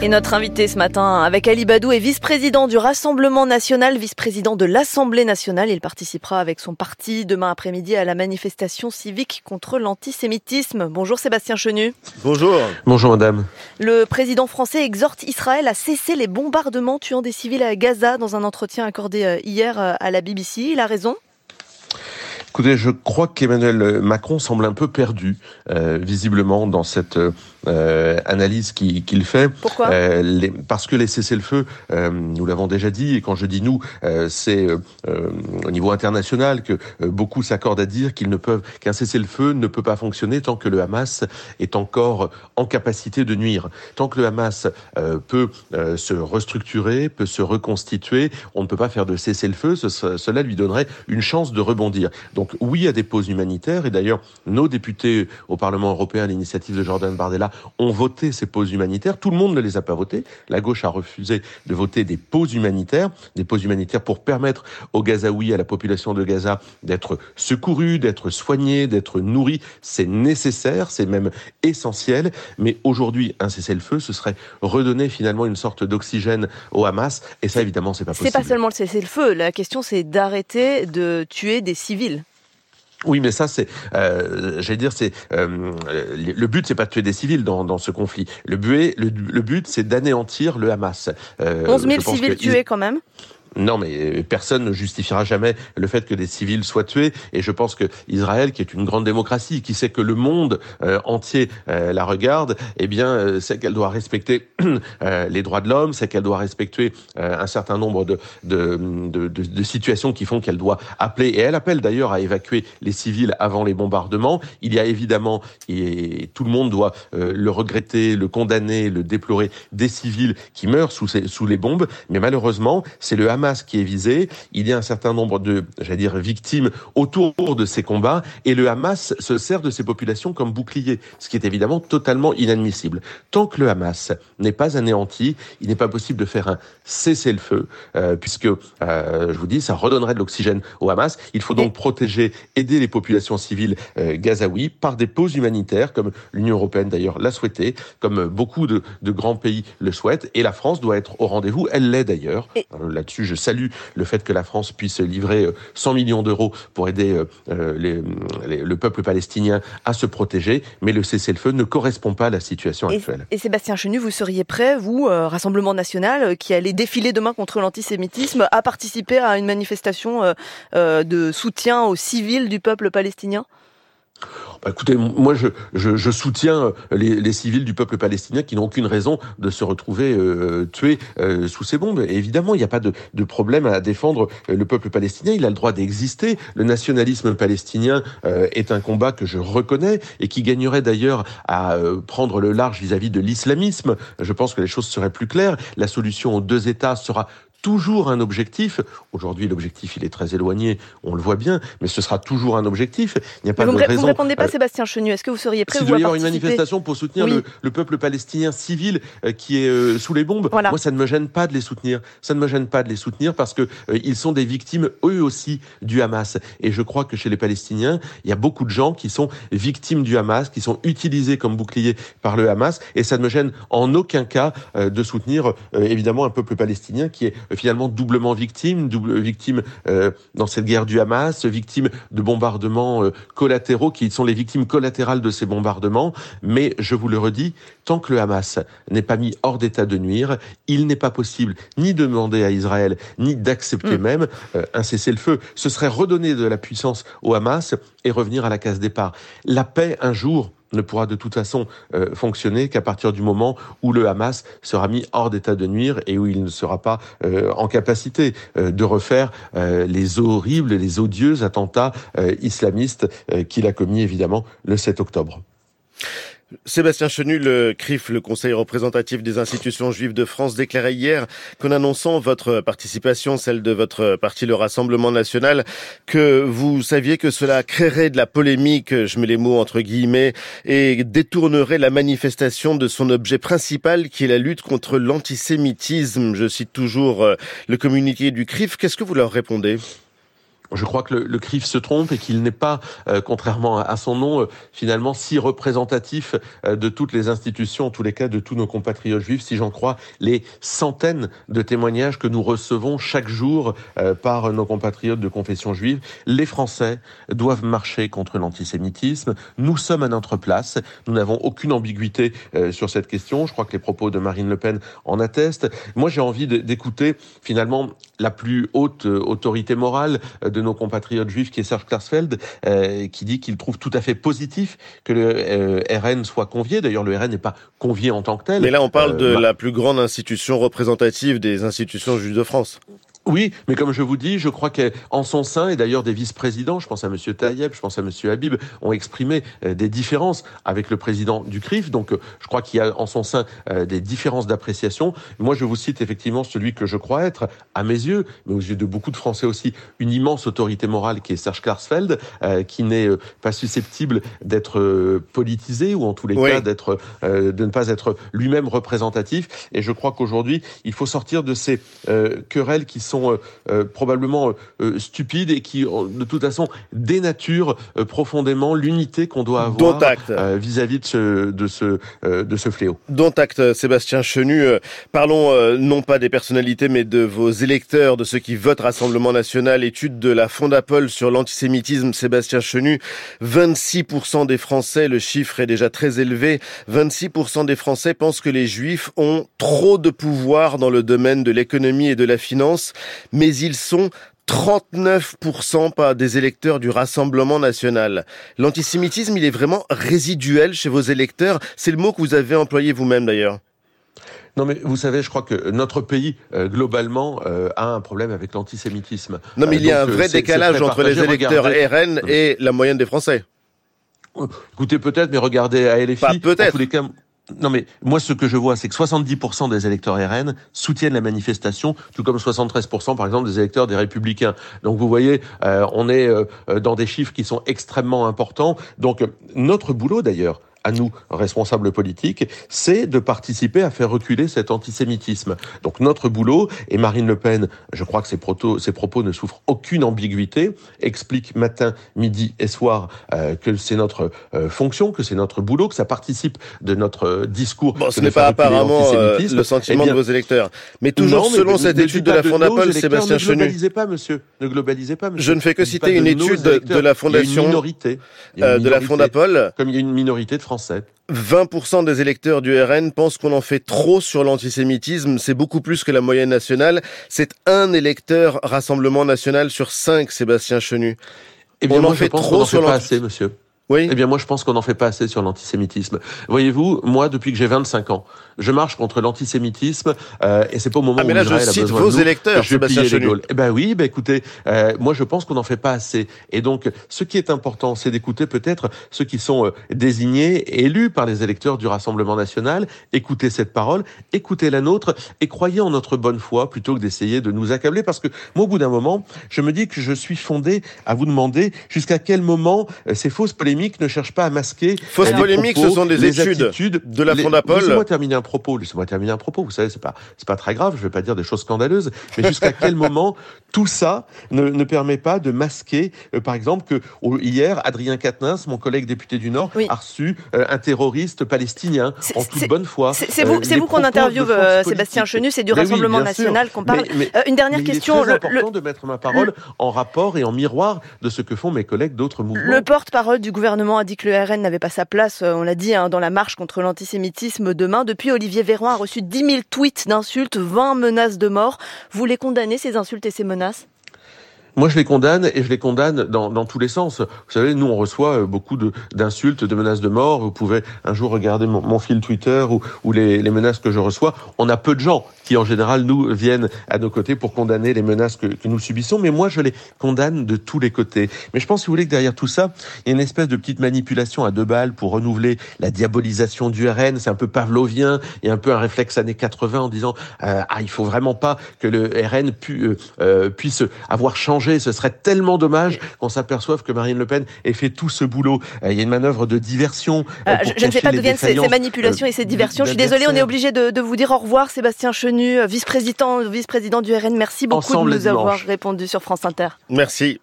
Et notre invité ce matin avec Ali Badou est vice-président du Rassemblement national, vice-président de l'Assemblée nationale. Il participera avec son parti demain après-midi à la manifestation civique contre l'antisémitisme. Bonjour Sébastien Chenu. Bonjour. Bonjour madame. Le président français exhorte Israël à cesser les bombardements tuant des civils à Gaza dans un entretien accordé euh, hier euh, à la BBC. Il a raison Écoutez, je crois qu'Emmanuel Macron semble un peu perdu, euh, visiblement, dans cette euh, analyse qu'il fait. Pourquoi? Euh, les, Parce que les cessez-le-feu, euh, nous l'avons déjà dit, et quand je dis nous, euh, c'est euh, au niveau international que beaucoup s'accordent à dire qu'ils ne peuvent qu'un cessez-le-feu ne peut pas fonctionner tant que le Hamas est encore en capacité de nuire. Tant que le Hamas peut se restructurer, peut se reconstituer, on ne peut pas faire de cessez-le-feu. Ce, cela lui donnerait une chance de rebondir. Donc oui à des pauses humanitaires, et d'ailleurs nos députés au Parlement européen à l'initiative de Jordan Bardella ont voté ces pauses humanitaires. Tout le monde ne les a pas votées. La gauche a refusé de voter des pauses humanitaires, des pauses humanitaires pour permettre aux Gazaouis, à la population de Gaza, d'être secourus, d'être soignés, d'être nourris. C'est nécessaire, c'est même essentiel. Mais aujourd'hui, un cessez-le-feu, ce serait redonner finalement une sorte d'oxygène au Hamas. Et ça, évidemment, c'est pas possible. C'est pas seulement le cessez-le-feu. La question, c'est d'arrêter de tuer des civils. Oui, mais ça, c'est, euh, j'allais dire, c'est euh, le but, c'est pas de tuer des civils dans, dans ce conflit. Le but, le, le but, c'est d'anéantir le Hamas. Euh, 11 000 civils tués, quand même. Non, mais personne ne justifiera jamais le fait que des civils soient tués. Et je pense que Israël, qui est une grande démocratie, qui sait que le monde euh, entier euh, la regarde, eh bien, euh, sait qu'elle doit respecter euh, les droits de l'homme, c'est qu'elle doit respecter euh, un certain nombre de, de, situations qui font qu'elle doit appeler. Et elle appelle d'ailleurs à évacuer les civils avant les bombardements. Il y a évidemment, et tout le monde doit euh, le regretter, le condamner, le déplorer, des civils qui meurent sous, sous les bombes. Mais malheureusement, c'est le qui est visé. Il y a un certain nombre de, j'allais dire, victimes autour de ces combats, et le Hamas se sert de ces populations comme bouclier, ce qui est évidemment totalement inadmissible. Tant que le Hamas n'est pas anéanti, il n'est pas possible de faire un cessez-le-feu, euh, puisque, euh, je vous dis, ça redonnerait de l'oxygène au Hamas. Il faut donc protéger, aider les populations civiles euh, gazaouis par des pauses humanitaires, comme l'Union européenne d'ailleurs l'a souhaité, comme beaucoup de, de, grands pays le souhaitent, et la France doit être au rendez-vous. Elle l'est d'ailleurs. Là-dessus, je salue le fait que la France puisse livrer 100 euh, millions d'euros pour aider euh, euh, les, les, le peuple palestinien à se protéger, mais le cessez-le-feu ne correspond pas à la situation et, actuelle. Et Sébastien Chenu, vous seriez prêt, vous, Rassemblement national, qui allait défiler demain contre l'antisémitisme, à participer à une manifestation de soutien aux civils du peuple palestinien? Bah, écoutez, moi je, je, je soutiens les, les, civils du peuple palestinien qui n'ont aucune raison de se retrouver euh, tués euh, sous ces bombes. Et évidemment, il n'y a pas de, de, problème à défendre le peuple palestinien. Il a le droit d'exister. Le nationalisme palestinien euh, est un combat que je reconnais et qui gagnerait d'ailleurs à euh, prendre le large vis-à-vis -vis de l'islamisme. Je pense que les choses seraient plus claires. La solution aux deux États sera toujours un objectif. Aujourd'hui, l'objectif, il est très éloigné, on le voit bien, mais ce sera toujours un objectif. Il n'y a pas vous de raison. Vous ne répondez pas, euh, Sébastien Chenu. Est-ce que vous seriez prêt S'il doit y avoir une manifestation pour soutenir oui. le, le, peuple palestinien civil euh, qui est euh, sous les bombes, voilà. moi, ça ne me gêne pas de les soutenir. Ça ne me gêne pas de les soutenir parce que euh, ils sont des victimes, eux aussi, du Hamas. Et je crois que chez les Palestiniens, il y a beaucoup de gens qui sont victimes du Hamas, qui sont utilisés comme boucliers par le Hamas. Et ça ne me gêne en aucun cas euh, de soutenir, évidemment, un peuple palestinien qui est finalement doublement victime, double victime euh, dans cette guerre du Hamas, victime de bombardements euh, collatéraux qui sont les victimes collatérales de ces bombardements. Mais je vous le redis, tant que le Hamas n'est pas mis hors d'état de nuire, il n'est pas possible ni de demander à Israël, ni d'accepter mmh. même euh, un cessez-le-feu. Ce serait redonner de la puissance au Hamas et revenir à la case départ. La paix, un jour, ne pourra de toute façon euh, fonctionner qu'à partir du moment où le Hamas sera mis hors d'état de nuire et où il ne sera pas euh, en capacité euh, de refaire les horribles, les odieux attentats islamistes qu'il a commis évidemment le 7 octobre. Sébastien Chenu, le CRIF, le Conseil représentatif des institutions juives de France, déclarait hier qu'en annonçant votre participation, celle de votre parti, le Rassemblement national, que vous saviez que cela créerait de la polémique, je mets les mots entre guillemets, et détournerait la manifestation de son objet principal, qui est la lutte contre l'antisémitisme. Je cite toujours euh, le communiqué du CRIF. Qu'est-ce que vous leur répondez? Je crois que le, le CRIF se trompe et qu'il n'est pas, euh, contrairement à, son nom, euh, finalement si représentatif euh, de toutes les institutions, en tous les cas de tous nos compatriotes juifs, si j'en crois les centaines de témoignages que nous recevons chaque jour par nos compatriotes de confession juive. Les Français doivent marcher contre l'antisémitisme. Nous sommes à notre place. Nous n'avons aucune ambiguïté sur cette question. Je crois que les propos de Marine Le Pen en attestent. Moi, j'ai envie d'écouter finalement la plus haute autorité morale de nos compatriotes juifs, qui est Serge Klarsfeld, euh, qui dit qu'il trouve tout à fait positif que le euh, RN soit convié. D'ailleurs, le RN n'est pas convié en tant que tel. Mais là, on parle de euh, la plus grande institution représentative des institutions juives de France. Oui, mais comme je vous dis, je crois qu'en son sein, et d'ailleurs des vice-présidents, je pense à M. Taïeb, je pense à M. Habib, ont exprimé euh, des différences avec le président du CRIF. Donc euh, je crois qu'il y a en son sein euh, des différences d'appréciation. Moi, je vous cite effectivement celui que je crois être, à mes yeux, mais aux yeux de beaucoup de Français aussi, une immense autorité morale qui est Serge Klarsfeld, qui n'est pas susceptible d'être politisé ou en tous les cas d'être, de ne pas être lui-même représentatif. Et je crois qu'aujourd'hui, il faut sortir de ces querelles qui sont euh, euh, probablement euh, stupides et qui, de toute façon, dénaturent profondément l'unité qu'on doit avoir vis-à-vis de ce, de, ce, de ce fléau. Dont acte, Sébastien Chenu. Parlons non pas des personnalités, mais de vos électeurs, de ceux qui votent Rassemblement National. Étude de la Fondapol sur l'antisémitisme, Sébastien Chenu. 26% des Français, le chiffre est déjà très élevé, 26% des Français pensent que les Juifs ont trop de pouvoir dans le domaine de l'économie et de la finance mais ils sont 39% pas des électeurs du Rassemblement national. L'antisémitisme, il est vraiment résiduel chez vos électeurs. C'est le mot que vous avez employé vous-même d'ailleurs. Non, mais vous savez, je crois que notre pays, euh, globalement, euh, a un problème avec l'antisémitisme. Non, mais il y a un euh, vrai décalage entre les électeurs RN et la moyenne des Français. Écoutez, peut-être, mais regardez à LFI. peut-être. Non mais moi ce que je vois c'est que 70% des électeurs RN soutiennent la manifestation, tout comme 73% par exemple des électeurs des Républicains. Donc vous voyez, euh, on est euh, dans des chiffres qui sont extrêmement importants. Donc notre boulot d'ailleurs, à nous, responsables politiques, c'est de participer à faire reculer cet antisémitisme. Donc notre boulot, et Marine Le Pen, je crois que ses, ses propos ne souffrent aucune ambiguïté, explique matin, midi et soir euh, que c'est notre euh, fonction, que c'est notre boulot, que ça participe de notre euh, discours. Bon, ce n'est pas apparemment le sentiment eh de vos électeurs. Mais toujours selon cette étude de la Fondapol, Sébastien Chenu. Ne globalisez pas, monsieur. Ne globalisez pas, monsieur. Je ne fais que citer une étude de la Fondation. minorité. de la Fondapol. Comme il y a une minorité de Français. 20% des électeurs du RN pensent qu'on en fait trop sur l'antisémitisme. C'est beaucoup plus que la moyenne nationale. C'est un électeur Rassemblement national sur cinq, Sébastien Chenu. Eh bien, on en fait trop sur l'antisémitisme. Oui. Eh bien, moi, je pense qu'on n'en fait pas assez sur l'antisémitisme. Voyez-vous, moi, depuis que j'ai 25 ans, je marche contre l'antisémitisme, euh, et c'est pas au moment ah, mais là, où je cite vos électeurs, je vais les Gaules. Eh ben oui, ben écoutez, euh, moi, je pense qu'on n'en fait pas assez. Et donc, ce qui est important, c'est d'écouter peut-être ceux qui sont euh, désignés, élus par les électeurs du Rassemblement national. Écoutez cette parole, écoutez la nôtre, et croyez en notre bonne foi plutôt que d'essayer de nous accabler, parce que moi, au bout d'un moment, je me dis que je suis fondé à vous demander jusqu'à quel moment euh, ces fausses polémiques ne cherche pas à masquer. Fausse polémique, ce sont des études de la Fondapol. Laissez-moi terminer un propos. Laissez-moi terminer un propos. Vous savez, c'est pas, c'est pas très grave. Je vais pas dire des choses scandaleuses. Mais jusqu'à quel moment tout ça ne, ne permet pas de masquer, euh, par exemple, que hier, Adrien Quatennens, mon collègue député du Nord, a reçu euh, un terroriste palestinien en toute bonne foi. C'est vous, c'est vous qu'on interviewe, euh, Sébastien Chenu. C'est du Rassemblement national qu'on parle. une dernière question. C'est important de mettre ma parole en rapport et en miroir de ce que font mes collègues d'autres mouvements. Le porte-parole du gouvernement a dit que le RN n'avait pas sa place, euh, on l'a dit, hein, dans la marche contre l'antisémitisme demain. Depuis, Olivier Véran a reçu 10 000 tweets d'insultes, 20 menaces de mort. Vous les condamnez, ces insultes et ces menaces? denn das? Moi, je les condamne et je les condamne dans, dans tous les sens. Vous savez, nous, on reçoit euh, beaucoup d'insultes, de, menaces de mort. Vous pouvez un jour regarder mon, fil Twitter ou, les, menaces que je reçois. On a peu de gens qui, en général, nous viennent à nos côtés pour condamner les menaces que, nous subissons. Mais moi, je les condamne de tous les côtés. Mais je pense, si vous voulez, que derrière tout ça, il y a une espèce de petite manipulation à deux balles pour renouveler la diabolisation du RN. C'est un peu pavlovien. A un peu un réflexe années 80 en disant euh, ah, il faut vraiment pas que le RN euh, puisse avoir changé ce serait tellement dommage qu'on s'aperçoive que Marine Le Pen ait fait tout ce boulot. Euh, il y a une manœuvre de diversion. Euh, je, ne sais pas d'où viennent ces, manipulations et ces euh, diversions. Je suis désolée, on est obligé de, vous dire au revoir, Sébastien Chenu, vice-président vice-président du RN. Merci beaucoup de nous avoir répondu sur France Inter. Merci.